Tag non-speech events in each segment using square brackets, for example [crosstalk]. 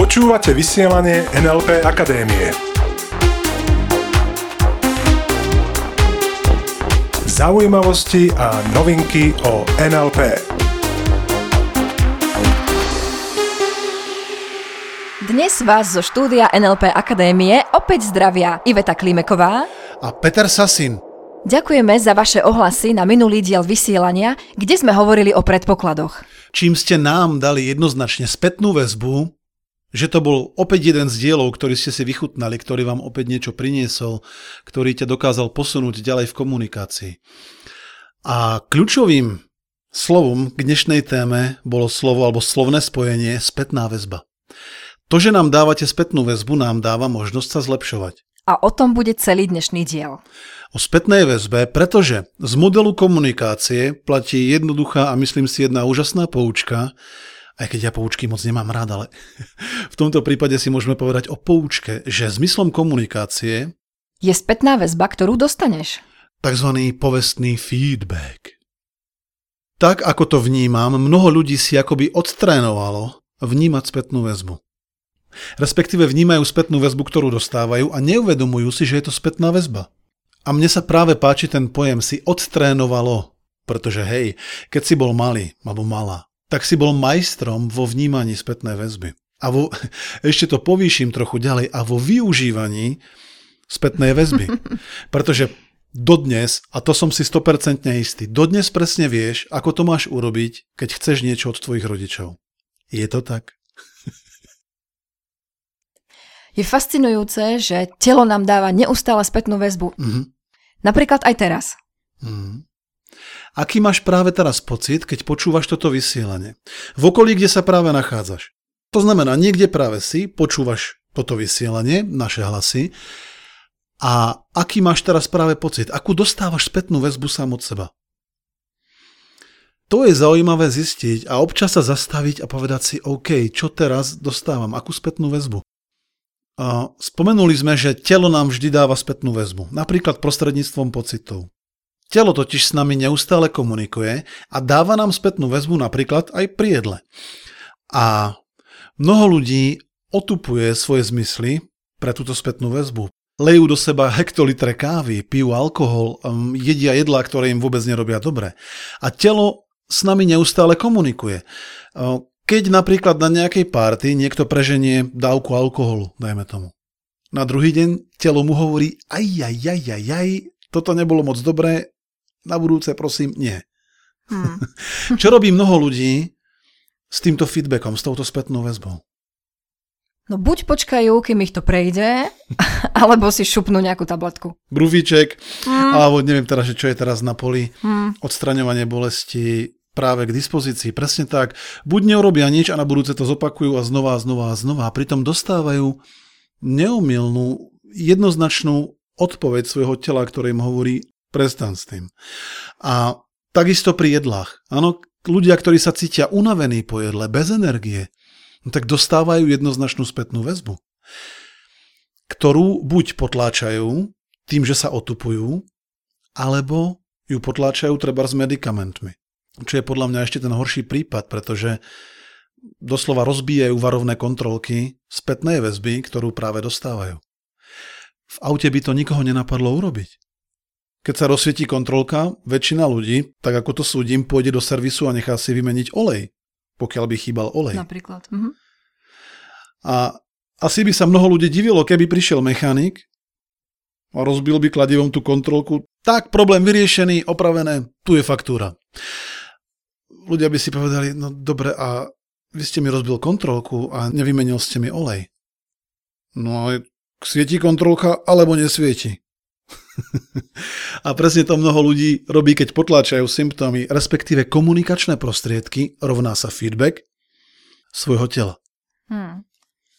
Počúvate vysielanie NLP Akadémie. Zaujímavosti a novinky o NLP. Dnes vás zo štúdia NLP Akadémie opäť zdravia Iveta Klimeková a Peter Sasin. Ďakujeme za vaše ohlasy na minulý diel vysielania, kde sme hovorili o predpokladoch. Čím ste nám dali jednoznačne spätnú väzbu, že to bol opäť jeden z dielov, ktorý ste si vychutnali, ktorý vám opäť niečo priniesol, ktorý ťa dokázal posunúť ďalej v komunikácii. A kľúčovým slovom k dnešnej téme bolo slovo alebo slovné spojenie spätná väzba. To, že nám dávate spätnú väzbu, nám dáva možnosť sa zlepšovať. A o tom bude celý dnešný diel. O spätnej väzbe, pretože z modelu komunikácie platí jednoduchá a myslím si jedna úžasná poučka, aj keď ja poučky moc nemám rád, ale [laughs] v tomto prípade si môžeme povedať o poučke, že zmyslom komunikácie je spätná väzba, ktorú dostaneš. Takzvaný povestný feedback. Tak ako to vnímam, mnoho ľudí si akoby odtrénovalo vnímať spätnú väzbu. Respektíve vnímajú spätnú väzbu, ktorú dostávajú a neuvedomujú si, že je to spätná väzba. A mne sa práve páči ten pojem si odtrénovalo, pretože hej, keď si bol malý alebo malá, tak si bol majstrom vo vnímaní spätnej väzby. A vo, [laughs] ešte to povýšim trochu ďalej, a vo využívaní spätnej väzby. [laughs] Pretože dodnes, a to som si 100% istý, dodnes presne vieš, ako to máš urobiť, keď chceš niečo od tvojich rodičov. Je to tak? Je fascinujúce, že telo nám dáva neustále spätnú väzbu. Mm-hmm. Napríklad aj teraz. Mm-hmm. Aký máš práve teraz pocit, keď počúvaš toto vysielanie? V okolí, kde sa práve nachádzaš. To znamená, niekde práve si, počúvaš toto vysielanie, naše hlasy, a aký máš teraz práve pocit? Akú dostávaš spätnú väzbu sám od seba? To je zaujímavé zistiť a občas sa zastaviť a povedať si, OK, čo teraz dostávam, akú spätnú väzbu? Spomenuli sme, že telo nám vždy dáva spätnú väzbu, napríklad prostredníctvom pocitov. Telo totiž s nami neustále komunikuje a dáva nám spätnú väzbu napríklad aj pri jedle. A mnoho ľudí otupuje svoje zmysly pre túto spätnú väzbu. Lejú do seba hektolitre kávy, pijú alkohol, um, jedia jedlá, ktoré im vôbec nerobia dobre. A telo s nami neustále komunikuje. Keď napríklad na nejakej párty niekto preženie dávku alkoholu, dajme tomu. Na druhý deň telo mu hovorí, aj, aj, aj, aj, aj, toto nebolo moc dobré, na budúce prosím, nie. Hmm. [laughs] Čo robí mnoho ľudí s týmto feedbackom, s touto spätnou väzbou? No buď počkajú, kým ich to prejde, [laughs] alebo si šupnú nejakú tabletku. Brufíček, hmm. alebo neviem teraz, čo je teraz na poli, hmm. odstraňovanie bolesti, práve k dispozícii. Presne tak. Buď neurobia nič a na budúce to zopakujú a znova a znova a znova. A pritom dostávajú neumilnú, jednoznačnú odpoveď svojho tela, ktoré im hovorí prestan s tým. A takisto pri jedlách. Áno, ľudia, ktorí sa cítia unavení po jedle, bez energie, no tak dostávajú jednoznačnú spätnú väzbu, ktorú buď potláčajú tým, že sa otupujú, alebo ju potláčajú treba s medicamentmi čo je podľa mňa ešte ten horší prípad, pretože doslova rozbíjajú varovné kontrolky spätnej väzby, ktorú práve dostávajú. V aute by to nikoho nenapadlo urobiť. Keď sa rozsvietí kontrolka, väčšina ľudí, tak ako to súdim, pôjde do servisu a nechá si vymeniť olej, pokiaľ by chýbal olej. Napríklad. Mhm. A asi by sa mnoho ľudí divilo, keby prišiel mechanik a rozbil by kladivom tú kontrolku. Tak, problém vyriešený, opravené, tu je faktúra ľudia by si povedali, no dobre, a vy ste mi rozbil kontrolku a nevymenil ste mi olej. No a svieti kontrolka alebo nesvieti. [laughs] a presne to mnoho ľudí robí, keď potláčajú symptómy, respektíve komunikačné prostriedky, rovná sa feedback svojho tela. Hmm.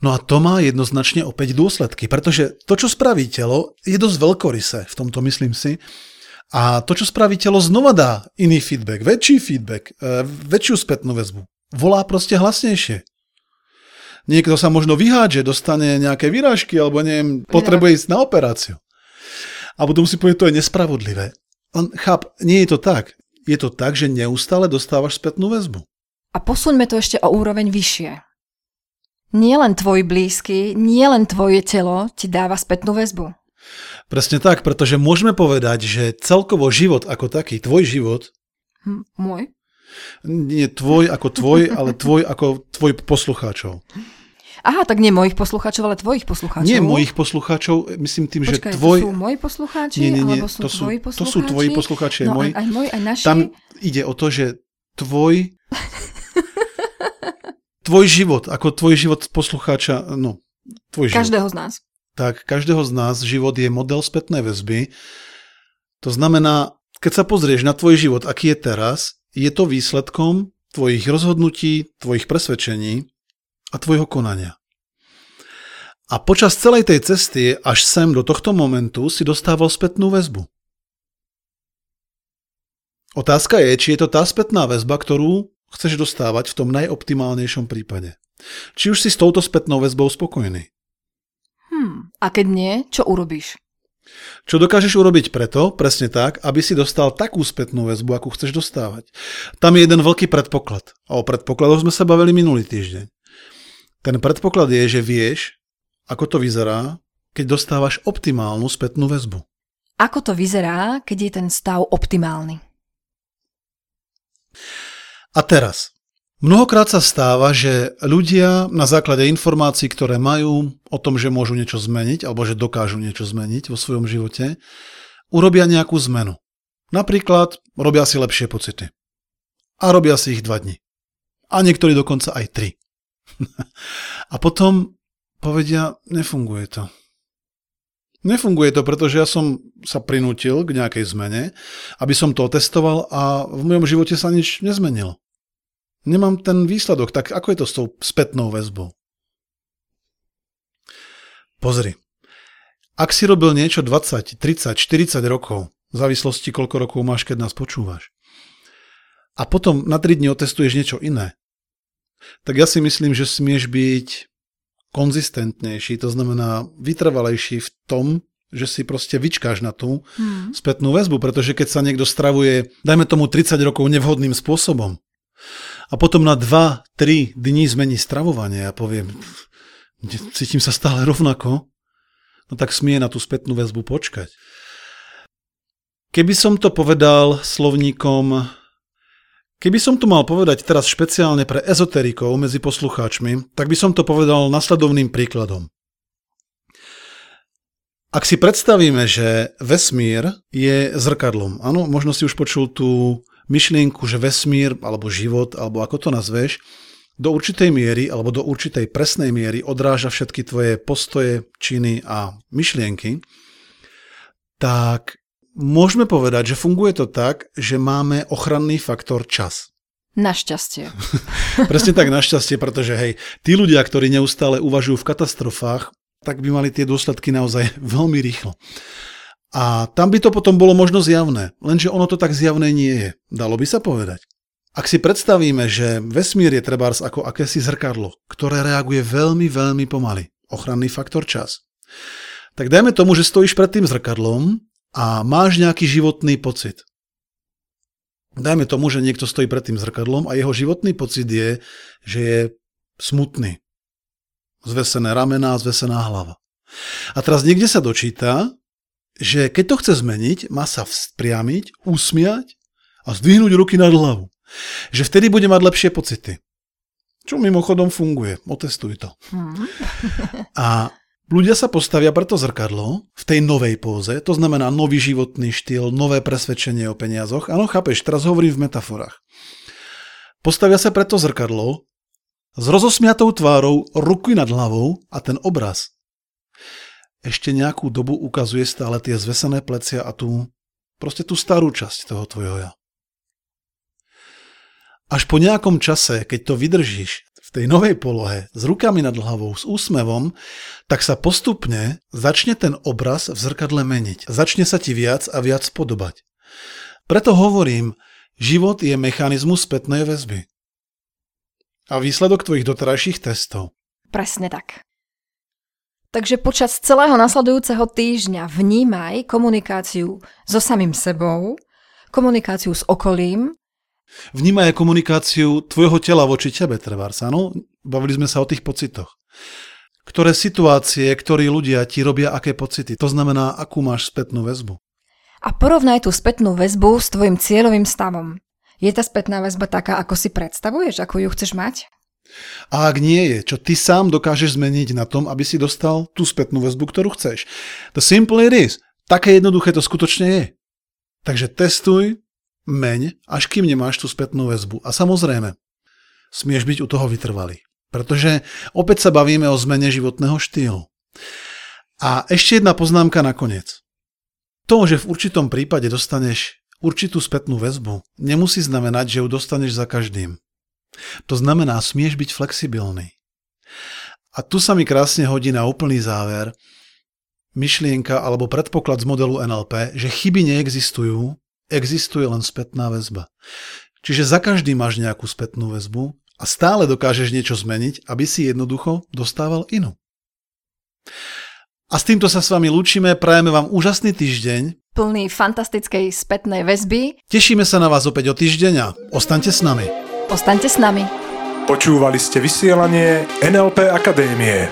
No a to má jednoznačne opäť dôsledky, pretože to, čo spraví telo, je dosť veľkorysé, v tomto myslím si, a to, čo spraví telo, znova dá iný feedback, väčší feedback, e, väčšiu spätnú väzbu. Volá proste hlasnejšie. Niekto sa možno vyhádže, dostane nejaké vyrážky, alebo neviem, potrebuje ísť na operáciu. A potom si povie, to je nespravodlivé. On, cháp, nie je to tak. Je to tak, že neustále dostávaš spätnú väzbu. A posuňme to ešte o úroveň vyššie. Nie len tvoj blízky, nie len tvoje telo ti dáva spätnú väzbu. Presne tak, pretože môžeme povedať, že celkovo život ako taký, tvoj život... Hm, môj? Nie tvoj ako tvoj, ale tvoj ako tvoj poslucháčov. Aha, tak nie mojich poslucháčov, ale tvojich poslucháčov. Nie mojich poslucháčov, myslím tým, Počkaj, že tvoj... to sú moji poslucháči, nie, nie, nie, alebo sú to sú, tvoji poslucháči? To sú tvoji poslucháči, aj no, moji. Aj, aj môj, aj naši. Tam ide o to, že tvoj... [laughs] tvoj život, ako tvoj život poslucháča, no, tvoj život. Každého z nás. Tak, každého z nás život je model spätnej väzby. To znamená, keď sa pozrieš na tvoj život, aký je teraz, je to výsledkom tvojich rozhodnutí, tvojich presvedčení a tvojho konania. A počas celej tej cesty až sem do tohto momentu si dostával spätnú väzbu. Otázka je, či je to tá spätná väzba, ktorú chceš dostávať v tom najoptimálnejšom prípade. Či už si s touto spätnou väzbou spokojný. A keď nie, čo urobíš? Čo dokážeš urobiť preto, presne tak, aby si dostal takú spätnú väzbu, akú chceš dostávať. Tam je jeden veľký predpoklad. A o predpokladoch sme sa bavili minulý týždeň. Ten predpoklad je, že vieš, ako to vyzerá, keď dostávaš optimálnu spätnú väzbu. Ako to vyzerá, keď je ten stav optimálny? A teraz. Mnohokrát sa stáva, že ľudia na základe informácií, ktoré majú o tom, že môžu niečo zmeniť, alebo že dokážu niečo zmeniť vo svojom živote, urobia nejakú zmenu. Napríklad robia si lepšie pocity. A robia si ich dva dni. A niektorí dokonca aj tri. [laughs] A potom povedia, nefunguje to. Nefunguje to, pretože ja som sa prinútil k nejakej zmene, aby som to otestoval a v mojom živote sa nič nezmenilo. Nemám ten výsledok, tak ako je to s tou spätnou väzbou? Pozri, ak si robil niečo 20, 30, 40 rokov, v závislosti koľko rokov máš, keď nás počúvaš, a potom na 3 dní otestuješ niečo iné, tak ja si myslím, že smieš byť konzistentnejší, to znamená vytrvalejší v tom, že si proste vyčkáš na tú hmm. spätnú väzbu, pretože keď sa niekto stravuje, dajme tomu 30 rokov nevhodným spôsobom a potom na 2-3 dní zmení stravovanie a poviem, cítim sa stále rovnako, no tak smie na tú spätnú väzbu počkať. Keby som to povedal slovníkom Keby som to mal povedať teraz špeciálne pre ezoterikov medzi poslucháčmi, tak by som to povedal nasledovným príkladom. Ak si predstavíme, že vesmír je zrkadlom, áno, možno si už počul tú myšlienku, že vesmír, alebo život, alebo ako to nazveš, do určitej miery, alebo do určitej presnej miery odráža všetky tvoje postoje, činy a myšlienky, tak môžeme povedať, že funguje to tak, že máme ochranný faktor čas. Našťastie. [laughs] Presne tak, našťastie, pretože hej, tí ľudia, ktorí neustále uvažujú v katastrofách, tak by mali tie dôsledky naozaj [laughs] veľmi rýchlo. A tam by to potom bolo možno zjavné, lenže ono to tak zjavné nie je. Dalo by sa povedať. Ak si predstavíme, že vesmír je trebárs ako akési zrkadlo, ktoré reaguje veľmi, veľmi pomaly, ochranný faktor čas, tak dajme tomu, že stojíš pred tým zrkadlom a máš nejaký životný pocit. Dajme tomu, že niekto stojí pred tým zrkadlom a jeho životný pocit je, že je smutný. Zvesené ramená, zvesená hlava. A teraz niekde sa dočíta, že keď to chce zmeniť, má sa vzpriamiť, usmiať a zdvihnúť ruky nad hlavu. Že vtedy bude mať lepšie pocity. Čo mimochodom funguje. Otestuj to. Mm. A Ľudia sa postavia preto zrkadlo v tej novej póze, to znamená nový životný štýl, nové presvedčenie o peniazoch. Áno, chápeš, teraz hovorím v metaforách. Postavia sa preto zrkadlo s rozosmiatou tvárou, ruky nad hlavou a ten obraz ešte nejakú dobu ukazuje stále tie zvesené plecia a tú, proste tú starú časť toho tvojho ja. Až po nejakom čase, keď to vydržíš, v tej novej polohe, s rukami nad hlavou, s úsmevom, tak sa postupne začne ten obraz v zrkadle meniť. Začne sa ti viac a viac podobať. Preto hovorím, život je mechanizmus spätnej väzby. A výsledok tvojich doterajších testov. Presne tak. Takže počas celého nasledujúceho týždňa vnímaj komunikáciu so samým sebou, komunikáciu s okolím Vnímaj komunikáciu tvojho tela voči tebe, trebárs, áno? Bavili sme sa o tých pocitoch. Ktoré situácie, ktorí ľudia ti robia aké pocity. To znamená, akú máš spätnú väzbu. A porovnaj tú spätnú väzbu s tvojim cieľovým stavom. Je tá spätná väzba taká, ako si predstavuješ, ako ju chceš mať? A ak nie je, čo ty sám dokážeš zmeniť na tom, aby si dostal tú spätnú väzbu, ktorú chceš. The simple it is. Také jednoduché to skutočne je. Takže testuj, meň, až kým nemáš tú spätnú väzbu. A samozrejme, smieš byť u toho vytrvalý. Pretože opäť sa bavíme o zmene životného štýlu. A ešte jedna poznámka nakoniec. To, že v určitom prípade dostaneš určitú spätnú väzbu, nemusí znamenať, že ju dostaneš za každým. To znamená, smieš byť flexibilný. A tu sa mi krásne hodí na úplný záver myšlienka alebo predpoklad z modelu NLP, že chyby neexistujú, existuje len spätná väzba. Čiže za každý máš nejakú spätnú väzbu a stále dokážeš niečo zmeniť, aby si jednoducho dostával inú. A s týmto sa s vami lúčime, prajeme vám úžasný týždeň. Plný fantastickej spätnej väzby. Tešíme sa na vás opäť o týždeň a ostaňte s nami. Ostaňte s nami. Počúvali ste vysielanie NLP Akadémie.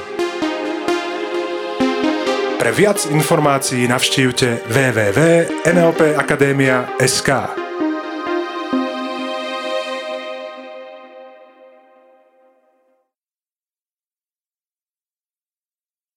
Pre viac informácií navštívte www.nlpakademia.sk.